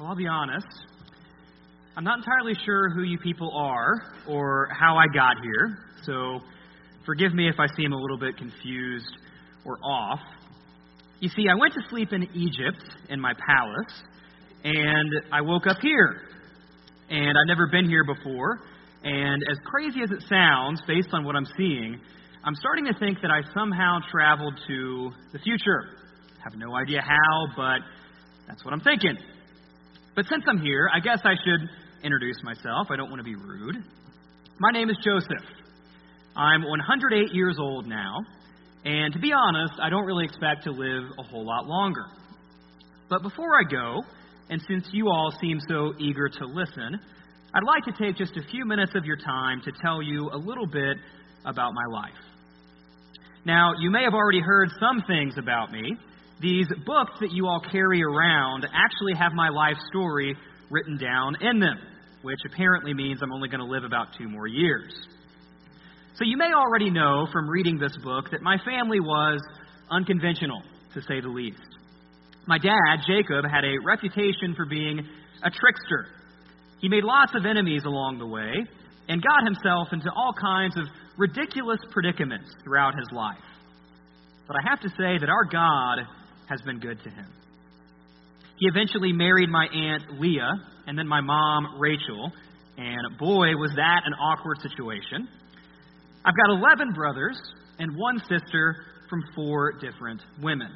Well, I'll be honest. I'm not entirely sure who you people are or how I got here, so forgive me if I seem a little bit confused or off. You see, I went to sleep in Egypt in my palace, and I woke up here. And I've never been here before, and as crazy as it sounds, based on what I'm seeing, I'm starting to think that I somehow traveled to the future. Have no idea how, but that's what I'm thinking. But since I'm here, I guess I should introduce myself. I don't want to be rude. My name is Joseph. I'm 108 years old now, and to be honest, I don't really expect to live a whole lot longer. But before I go, and since you all seem so eager to listen, I'd like to take just a few minutes of your time to tell you a little bit about my life. Now, you may have already heard some things about me. These books that you all carry around actually have my life story written down in them, which apparently means I'm only going to live about two more years. So you may already know from reading this book that my family was unconventional, to say the least. My dad, Jacob, had a reputation for being a trickster he made lots of enemies along the way and got himself into all kinds of ridiculous predicaments throughout his life. But I have to say that our God has been good to him. He eventually married my aunt Leah and then my mom Rachel, and boy, was that an awkward situation. I've got 11 brothers and one sister from four different women.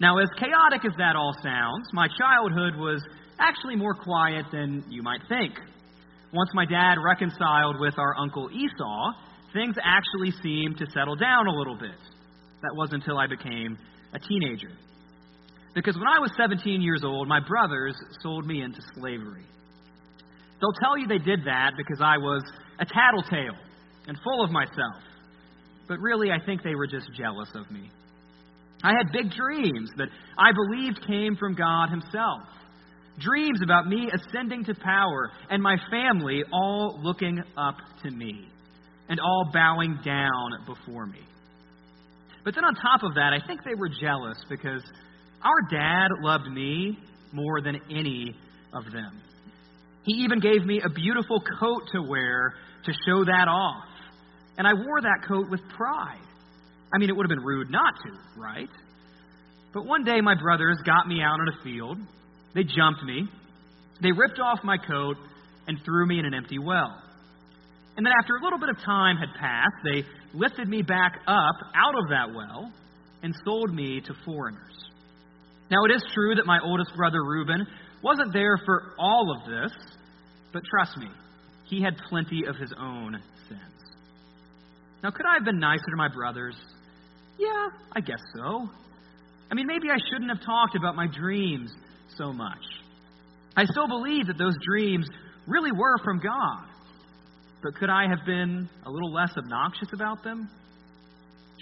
Now, as chaotic as that all sounds, my childhood was actually more quiet than you might think. Once my dad reconciled with our uncle Esau, things actually seemed to settle down a little bit. That wasn't until I became a teenager. Because when I was 17 years old, my brothers sold me into slavery. They'll tell you they did that because I was a tattletale and full of myself. But really, I think they were just jealous of me. I had big dreams that I believed came from God Himself dreams about me ascending to power and my family all looking up to me and all bowing down before me. But then on top of that, I think they were jealous because our dad loved me more than any of them. He even gave me a beautiful coat to wear to show that off. And I wore that coat with pride. I mean, it would have been rude not to, right? But one day my brothers got me out in a field they jumped me. They ripped off my coat and threw me in an empty well. And then, after a little bit of time had passed, they lifted me back up out of that well and sold me to foreigners. Now, it is true that my oldest brother Reuben wasn't there for all of this, but trust me, he had plenty of his own sins. Now, could I have been nicer to my brothers? Yeah, I guess so. I mean, maybe I shouldn't have talked about my dreams so much. I still believe that those dreams really were from God. But could I have been a little less obnoxious about them?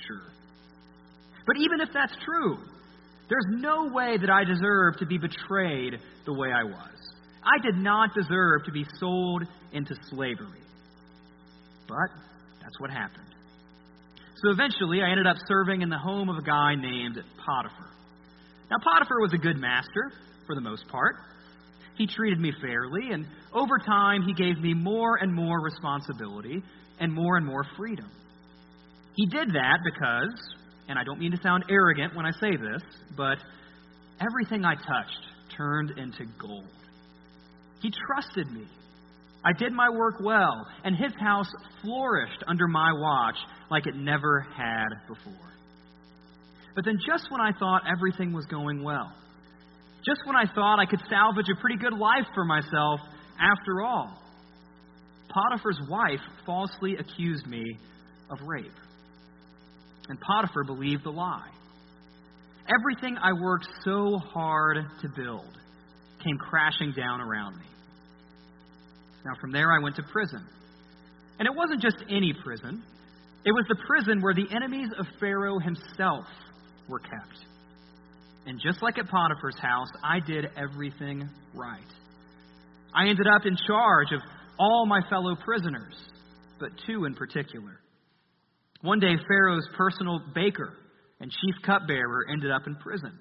Sure. But even if that's true, there's no way that I deserve to be betrayed the way I was. I did not deserve to be sold into slavery. But that's what happened. So eventually, I ended up serving in the home of a guy named Potiphar. Now, Potiphar was a good master for the most part. He treated me fairly, and over time, he gave me more and more responsibility and more and more freedom. He did that because, and I don't mean to sound arrogant when I say this, but everything I touched turned into gold. He trusted me. I did my work well, and his house flourished under my watch like it never had before. But then, just when I thought everything was going well, just when I thought I could salvage a pretty good life for myself after all. Potiphar's wife falsely accused me of rape. And Potiphar believed the lie. Everything I worked so hard to build came crashing down around me. Now, from there, I went to prison. And it wasn't just any prison, it was the prison where the enemies of Pharaoh himself were kept. And just like at Potiphar's house, I did everything right. I ended up in charge of all my fellow prisoners, but two in particular. One day, Pharaoh's personal baker and chief cupbearer ended up in prison.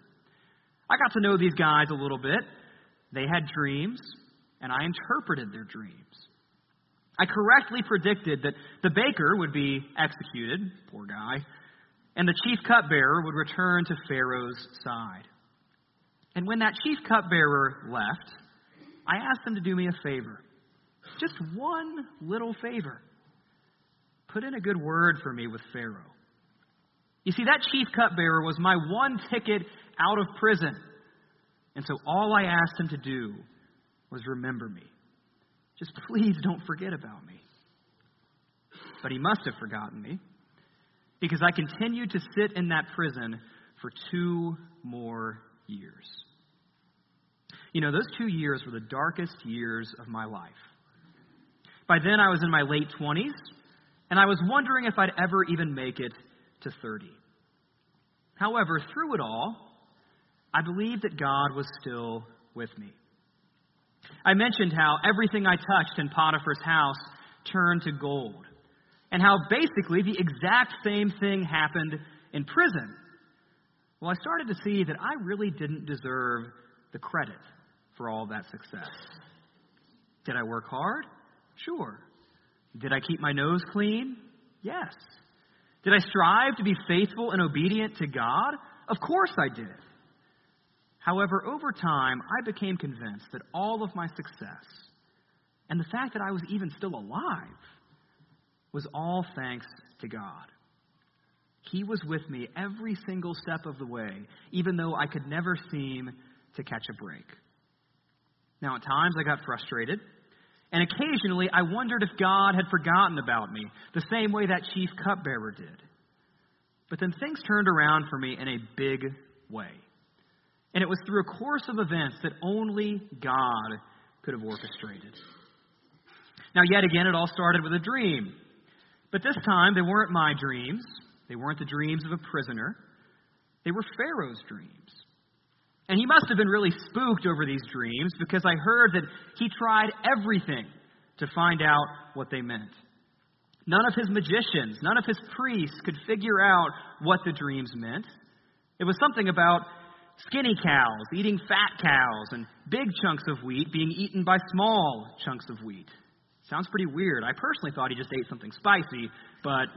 I got to know these guys a little bit, They had dreams, and I interpreted their dreams. I correctly predicted that the baker would be executed, poor guy, and the chief cupbearer would return to Pharaoh's side. And when that chief cupbearer left, I asked him to do me a favor. Just one little favor. Put in a good word for me with Pharaoh. You see, that chief cupbearer was my one ticket out of prison. And so all I asked him to do was remember me. Just please don't forget about me. But he must have forgotten me because I continued to sit in that prison for two more years. You know, those two years were the darkest years of my life. By then, I was in my late 20s, and I was wondering if I'd ever even make it to 30. However, through it all, I believed that God was still with me. I mentioned how everything I touched in Potiphar's house turned to gold, and how basically the exact same thing happened in prison. Well, I started to see that I really didn't deserve the credit for all that success. Did I work hard? Sure. Did I keep my nose clean? Yes. Did I strive to be faithful and obedient to God? Of course I did. However, over time, I became convinced that all of my success and the fact that I was even still alive was all thanks to God. He was with me every single step of the way, even though I could never seem to catch a break. Now, at times I got frustrated, and occasionally I wondered if God had forgotten about me, the same way that chief cupbearer did. But then things turned around for me in a big way. And it was through a course of events that only God could have orchestrated. Now, yet again, it all started with a dream. But this time, they weren't my dreams. They weren't the dreams of a prisoner. They were Pharaoh's dreams. And he must have been really spooked over these dreams because I heard that he tried everything to find out what they meant. None of his magicians, none of his priests could figure out what the dreams meant. It was something about skinny cows eating fat cows and big chunks of wheat being eaten by small chunks of wheat. Sounds pretty weird. I personally thought he just ate something spicy, but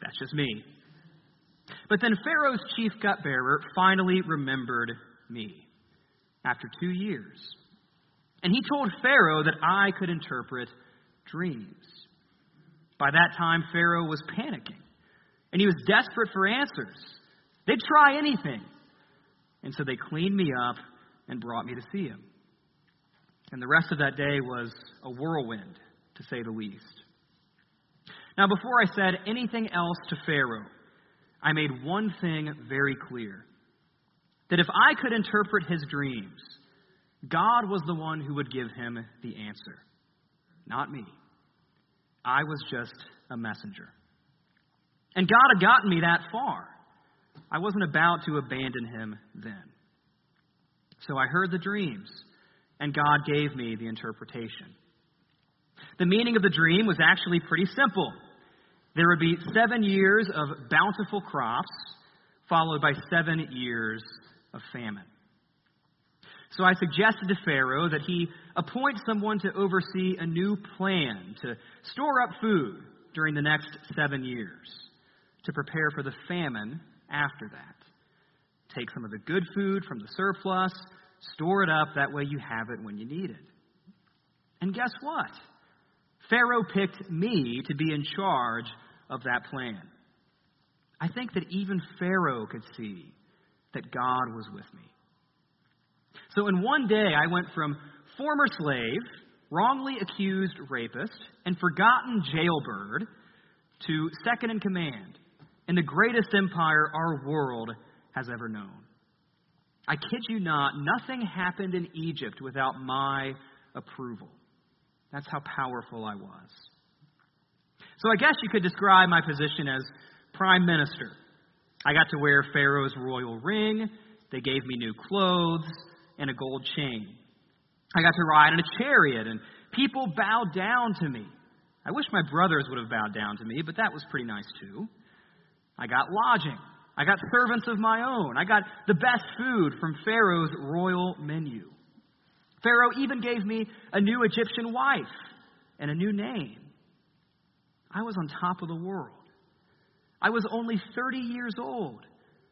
that's just me. But then Pharaoh's chief cupbearer finally remembered me after two years. And he told Pharaoh that I could interpret dreams. By that time, Pharaoh was panicking, and he was desperate for answers. They'd try anything. And so they cleaned me up and brought me to see him. And the rest of that day was a whirlwind, to say the least. Now, before I said anything else to Pharaoh, I made one thing very clear that if I could interpret his dreams, God was the one who would give him the answer, not me. I was just a messenger. And God had gotten me that far. I wasn't about to abandon him then. So I heard the dreams, and God gave me the interpretation. The meaning of the dream was actually pretty simple. There would be seven years of bountiful crops, followed by seven years of famine. So I suggested to Pharaoh that he appoint someone to oversee a new plan to store up food during the next seven years to prepare for the famine after that. Take some of the good food from the surplus, store it up, that way you have it when you need it. And guess what? Pharaoh picked me to be in charge of that plan. I think that even Pharaoh could see that God was with me. So in one day, I went from former slave, wrongly accused rapist, and forgotten jailbird to second in command in the greatest empire our world has ever known. I kid you not, nothing happened in Egypt without my approval. That's how powerful I was. So I guess you could describe my position as prime minister. I got to wear Pharaoh's royal ring, they gave me new clothes and a gold chain. I got to ride in a chariot, and people bowed down to me. I wish my brothers would have bowed down to me, but that was pretty nice too. I got lodging. I got servants of my own. I got the best food from Pharaoh's royal menu. Pharaoh even gave me a new Egyptian wife and a new name. I was on top of the world. I was only 30 years old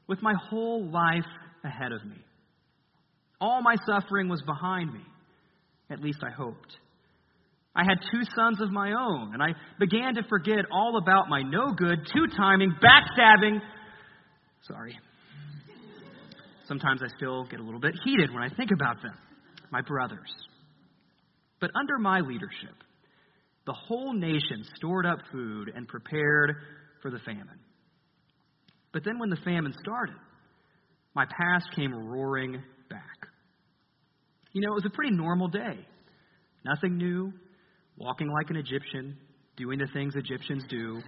with my whole life ahead of me. All my suffering was behind me. At least I hoped. I had two sons of my own, and I began to forget all about my no good, two timing, backstabbing. Sorry. Sometimes I still get a little bit heated when I think about them, my brothers. But under my leadership, the whole nation stored up food and prepared for the famine. But then when the famine started, my past came roaring back. You know, it was a pretty normal day. Nothing new, walking like an Egyptian, doing the things Egyptians do.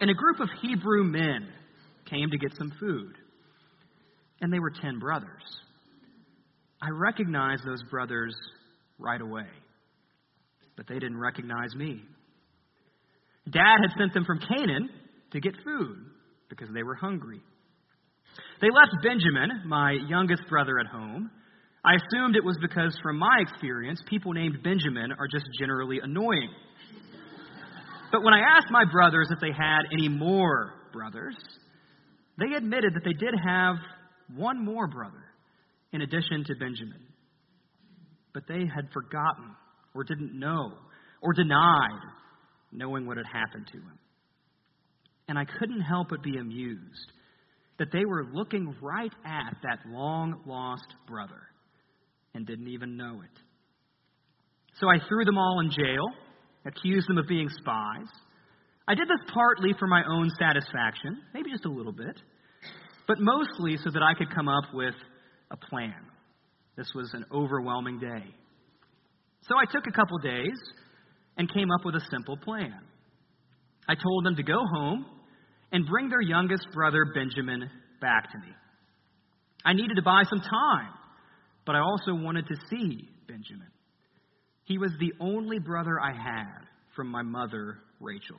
And a group of Hebrew men came to get some food. And they were ten brothers. I recognized those brothers right away, but they didn't recognize me. Dad had sent them from Canaan to get food because they were hungry. They left Benjamin, my youngest brother, at home I assumed it was because, from my experience, people named Benjamin are just generally annoying. But when I asked my brothers if they had any more brothers, they admitted that they did have one more brother in addition to Benjamin. But they had forgotten, or didn't know, or denied knowing what had happened to him. And I couldn't help but be amused that they were looking right at that long lost brother and didn't even know it. So I threw them all in jail, accused them of being spies. I did this partly for my own satisfaction, maybe just a little bit, but mostly so that I could come up with a plan. This was an overwhelming day. So I took a couple days and came up with a simple plan. I told them to go home and bring their youngest brother, Benjamin, back to me. I needed to buy some time but I also wanted to see Benjamin. He was the only brother I had from my mother, Rachel.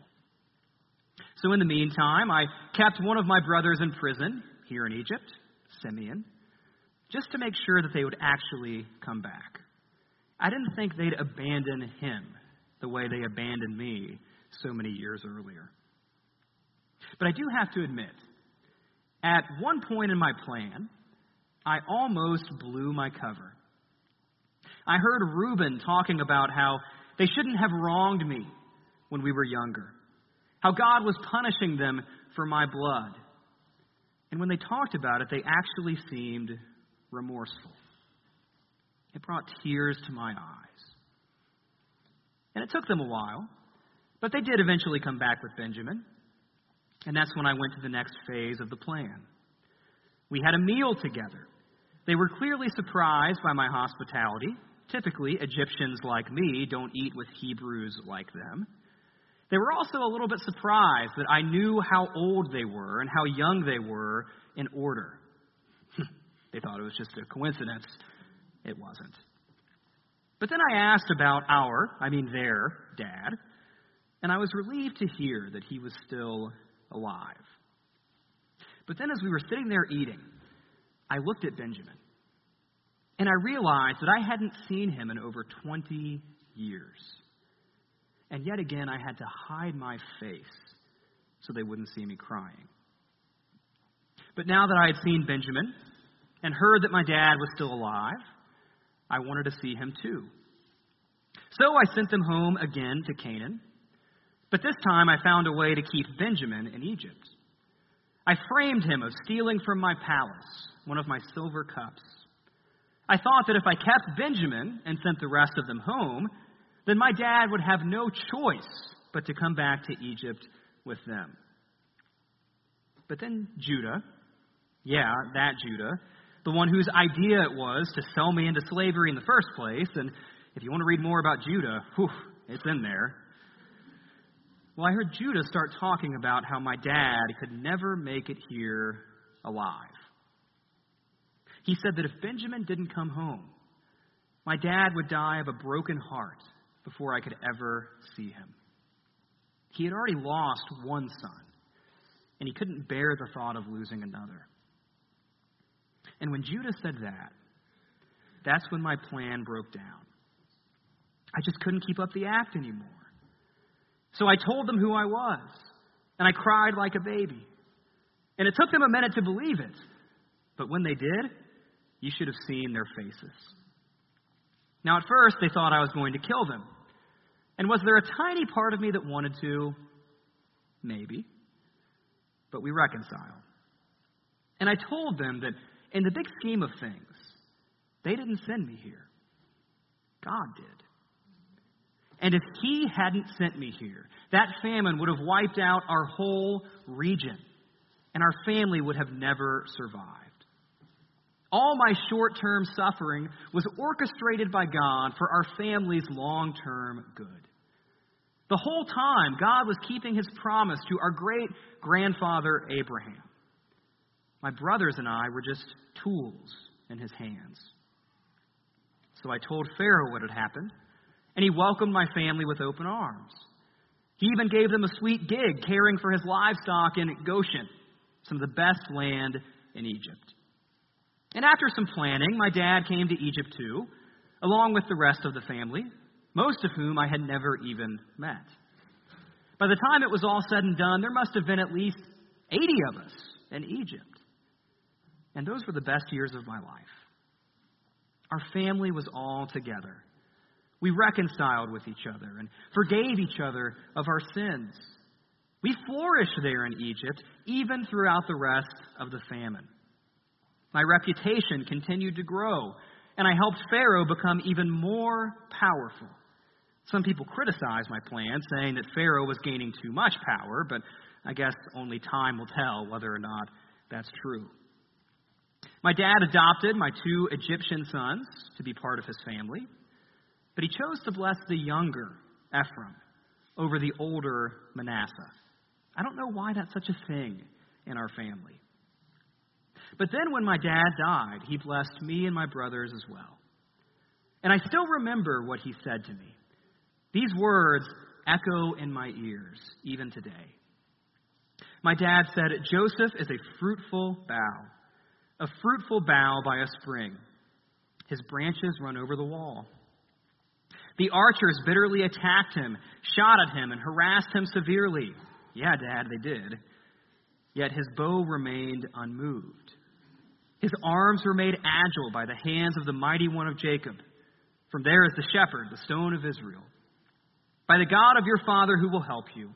So in the meantime, I kept one of my brothers in prison here in Egypt, Simeon, just to make sure that they would actually come back. I didn't think they'd abandon him the way they abandoned me so many years earlier. But I do have to admit, at one point in my plan, I almost blew my cover. I heard Reuben talking about how they shouldn't have wronged me when we were younger, how God was punishing them for my blood. And when they talked about it, they actually seemed remorseful. It brought tears to my eyes. And it took them a while, but they did eventually come back with Benjamin. And that's when I went to the next phase of the plan. We had a meal together. They were clearly surprised by my hospitality. Typically, Egyptians like me don't eat with Hebrews like them. They were also a little bit surprised that I knew how old they were and how young they were in order. They thought it was just a coincidence. It wasn't. But then I asked about our, I mean their, dad, and I was relieved to hear that he was still alive. But then as we were sitting there eating, I looked at Benjamin and I realized that I hadn't seen him in over 20 years. And yet again, I had to hide my face so they wouldn't see me crying. But now that I had seen Benjamin and heard that my dad was still alive, I wanted to see him too. So I sent them home again to Canaan. But this time I found a way to keep Benjamin in Egypt. I framed him of stealing from my palace one of my silver cups. I thought that if I kept Benjamin and sent the rest of them home, then my dad would have no choice but to come back to Egypt with them. But then Judah, yeah, that Judah, the one whose idea it was to sell me into slavery in the first place, and if you want to read more about Judah, whew, it's in there. Well, I heard Judah start talking about how my dad could never make it here alive. He said that if Benjamin didn't come home, my dad would die of a broken heart before I could ever see him. He had already lost one son, and he couldn't bear the thought of losing another. And when Judah said that, that's when my plan broke down. I just couldn't keep up the act anymore. So I told them who I was, and I cried like a baby. And it took them a minute to believe it. But when they did, you should have seen their faces. Now, at first, they thought I was going to kill them. And was there a tiny part of me that wanted to? Maybe. But we reconciled. And I told them that in the big scheme of things, they didn't send me here. God did. And if He hadn't sent me here, that famine would have wiped out our whole region, and our family would have never survived. All my short term suffering was orchestrated by God for our family's long term good. The whole time, God was keeping his promise to our great grandfather Abraham. My brothers and I were just tools in his hands. So I told Pharaoh what had happened, and he welcomed my family with open arms. He even gave them a sweet gig caring for his livestock in Goshen, some of the best land in Egypt. And after some planning, my dad came to Egypt too, along with the rest of the family, most of whom I had never even met. By the time it was all said and done, there must have been at least 80 of us in Egypt. And those were the best years of my life. Our family was all together. We reconciled with each other and forgave each other of our sins. We flourished there in Egypt, even throughout the rest of the famine. My reputation continued to grow, and I helped Pharaoh become even more powerful. Some people criticized my plan, saying that Pharaoh was gaining too much power, but I guess only time will tell whether or not that's true. My dad adopted my two Egyptian sons to be part of his family, but he chose to bless the younger Ephraim over the older Manasseh. I don't know why that's such a thing in our family. But then when my dad died, he blessed me and my brothers as well. And I still remember what he said to me. These words echo in my ears, even today. My dad said, Joseph is a fruitful bough, a fruitful bough by a spring. His branches run over the wall. The archers bitterly attacked him, shot at him, and harassed him severely. Yeah, Dad, they did. Yet his bow remained unmoved. His arms were made agile by the hands of the mighty one of Jacob. From there is the shepherd, the stone of Israel. By the God of your father who will help you,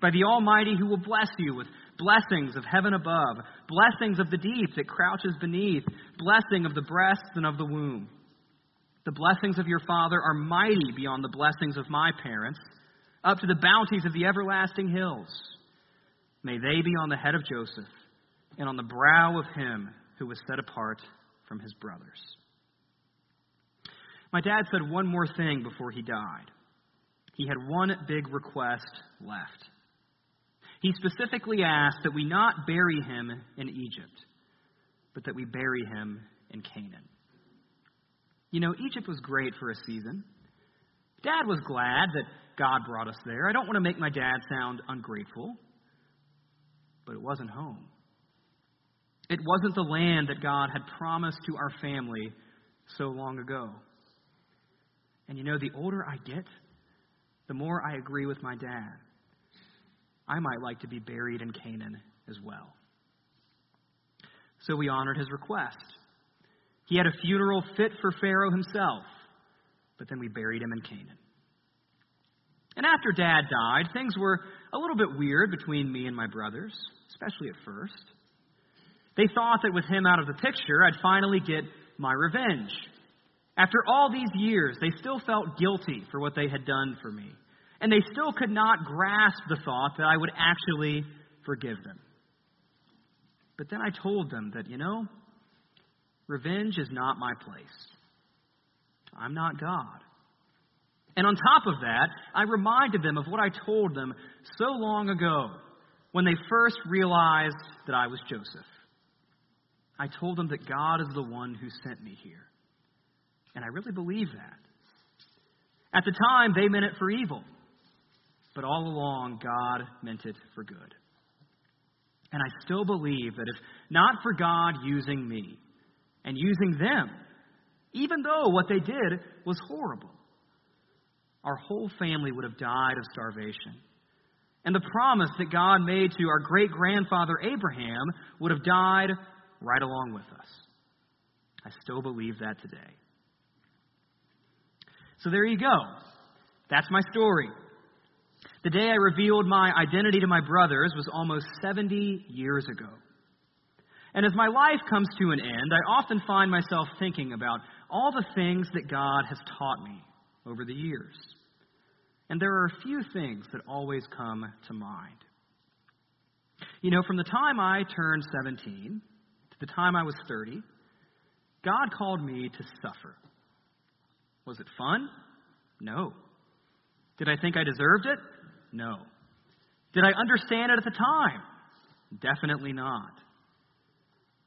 by the Almighty who will bless you with blessings of heaven above, blessings of the deep that crouches beneath, blessing of the breasts and of the womb. The blessings of your father are mighty beyond the blessings of my parents, up to the bounties of the everlasting hills. May they be on the head of Joseph and on the brow of him who was set apart from his brothers. My dad said one more thing before he died. He had one big request left. He specifically asked that we not bury him in Egypt, but that we bury him in Canaan. You know, Egypt was great for a season. Dad was glad that God brought us there. I don't want to make my dad sound ungrateful, but it wasn't home. It wasn't the land that God had promised to our family so long ago. And you know, the older I get, the more I agree with my dad. I might like to be buried in Canaan as well. So we honored his request. He had a funeral fit for Pharaoh himself, but then we buried him in Canaan. And after Dad died, things were a little bit weird between me and my brothers, especially at first. They thought that with him out of the picture, I'd finally get my revenge. After all these years, they still felt guilty for what they had done for me. And they still could not grasp the thought that I would actually forgive them. But then I told them that, you know, revenge is not my place. I'm not God. And on top of that, I reminded them of what I told them so long ago when they first realized that I was Joseph. I told them that God is the one who sent me here. And I really believe that. At the time, they meant it for evil. But all along, God meant it for good. And I still believe that if not for God using me and using them, even though what they did was horrible. Our whole family would have died of starvation. And the promise that God made to our great grandfather Abraham would have died right along with us. I still believe that today. So there you go. That's my story. The day I revealed my identity to my brothers was almost 70 years ago. And as my life comes to an end, I often find myself thinking about all the things that God has taught me over the years. And there are a few things that always come to mind. You know, from the time I turned 17 to the time I was 30, God called me to suffer. Was it fun? No. Did I think I deserved it? No. Did I understand it at the time? Definitely not.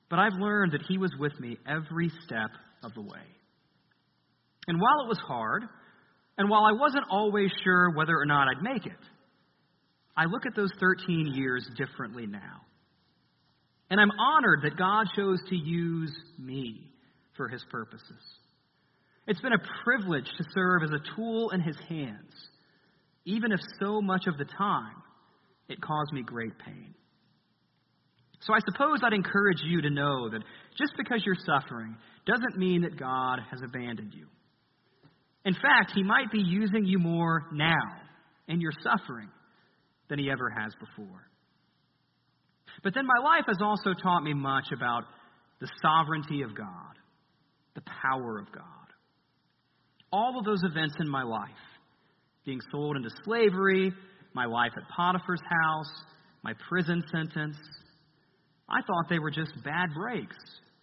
But I've learned that He was with me every step of the way. And while it was hard, and while I wasn't always sure whether or not I'd make it, I look at those 13 years differently now. And I'm honored that God chose to use me for His purposes. It's been a privilege to serve as a tool in His hands, even if so much of the time it caused me great pain. So I suppose I'd encourage you to know that just because you're suffering doesn't mean that God has abandoned you. In fact, He might be using you more now in your suffering than He ever has before. But then my life has also taught me much about the sovereignty of God, the power of God. All of those events in my life being sold into slavery, my life at Potiphar's house, my prison sentence I thought they were just bad breaks,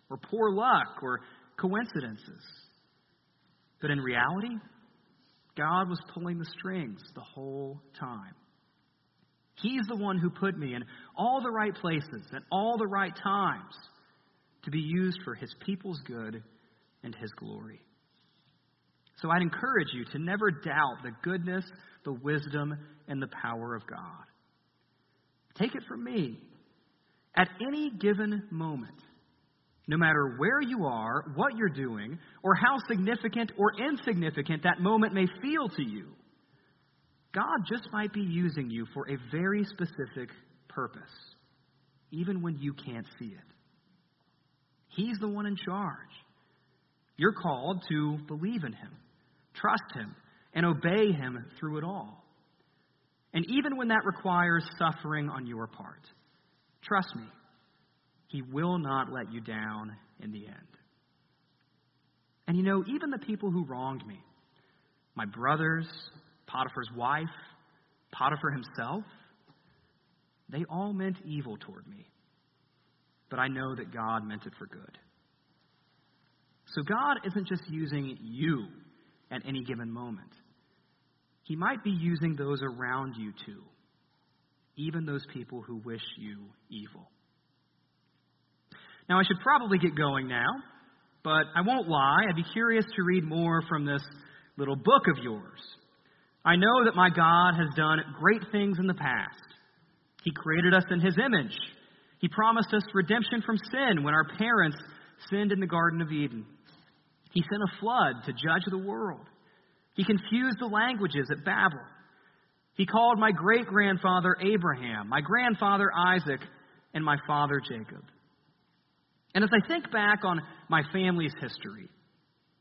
or poor luck, or coincidences. But in reality, God was pulling the strings the whole time. He's the one who put me in all the right places at all the right times to be used for His people's good and His glory. So I'd encourage you to never doubt the goodness, the wisdom, and the power of God. Take it from me. At any given moment, no matter where you are, what you're doing, or how significant or insignificant that moment may feel to you, God just might be using you for a very specific purpose, even when you can't see it. He's the one in charge. You're called to believe in Him, trust Him, and obey Him through it all. And even when that requires suffering on your part. Trust me, He will not let you down in the end. And you know, even the people who wronged me, my brothers, Potiphar's wife, Potiphar himself, they all meant evil toward me. But I know that God meant it for good. So God isn't just using you at any given moment, He might be using those around you too even those people who wish you evil. Now, I should probably get going now, but I won't lie. I'd be curious to read more from this little book of yours. I know that my God has done great things in the past. He created us in His image. He promised us redemption from sin when our parents sinned in the Garden of Eden. He sent a flood to judge the world. He confused the languages at Babel. He called my great grandfather Abraham, my grandfather Isaac, and my father Jacob. And as I think back on my family's history,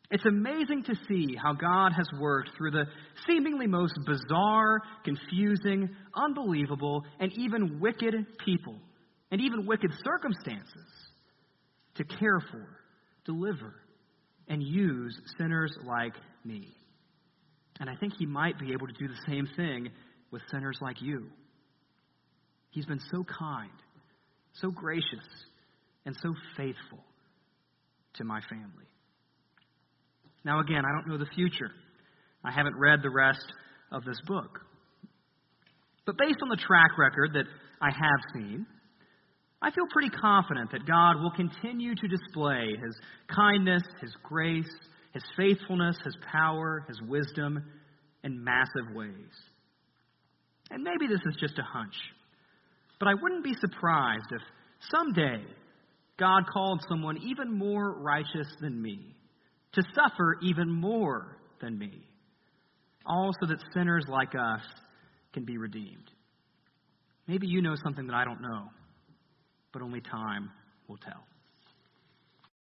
it's amazing to see how God has worked through the seemingly most bizarre, confusing, unbelievable, and even wicked people, and even wicked circumstances, to care for, deliver, and use sinners like me. And I think he might be able to do the same thing with sinners like you. He's been so kind, so gracious, and so faithful to my family. Now, again, I don't know the future. I haven't read the rest of this book. But based on the track record that I have seen, I feel pretty confident that God will continue to display His kindness, His grace, his faithfulness, his power, his wisdom in massive ways. And maybe this is just a hunch, but I wouldn't be surprised if someday God called someone even more righteous than me to suffer even more than me, all so that sinners like us can be redeemed. Maybe you know something that I don't know, but only time will tell.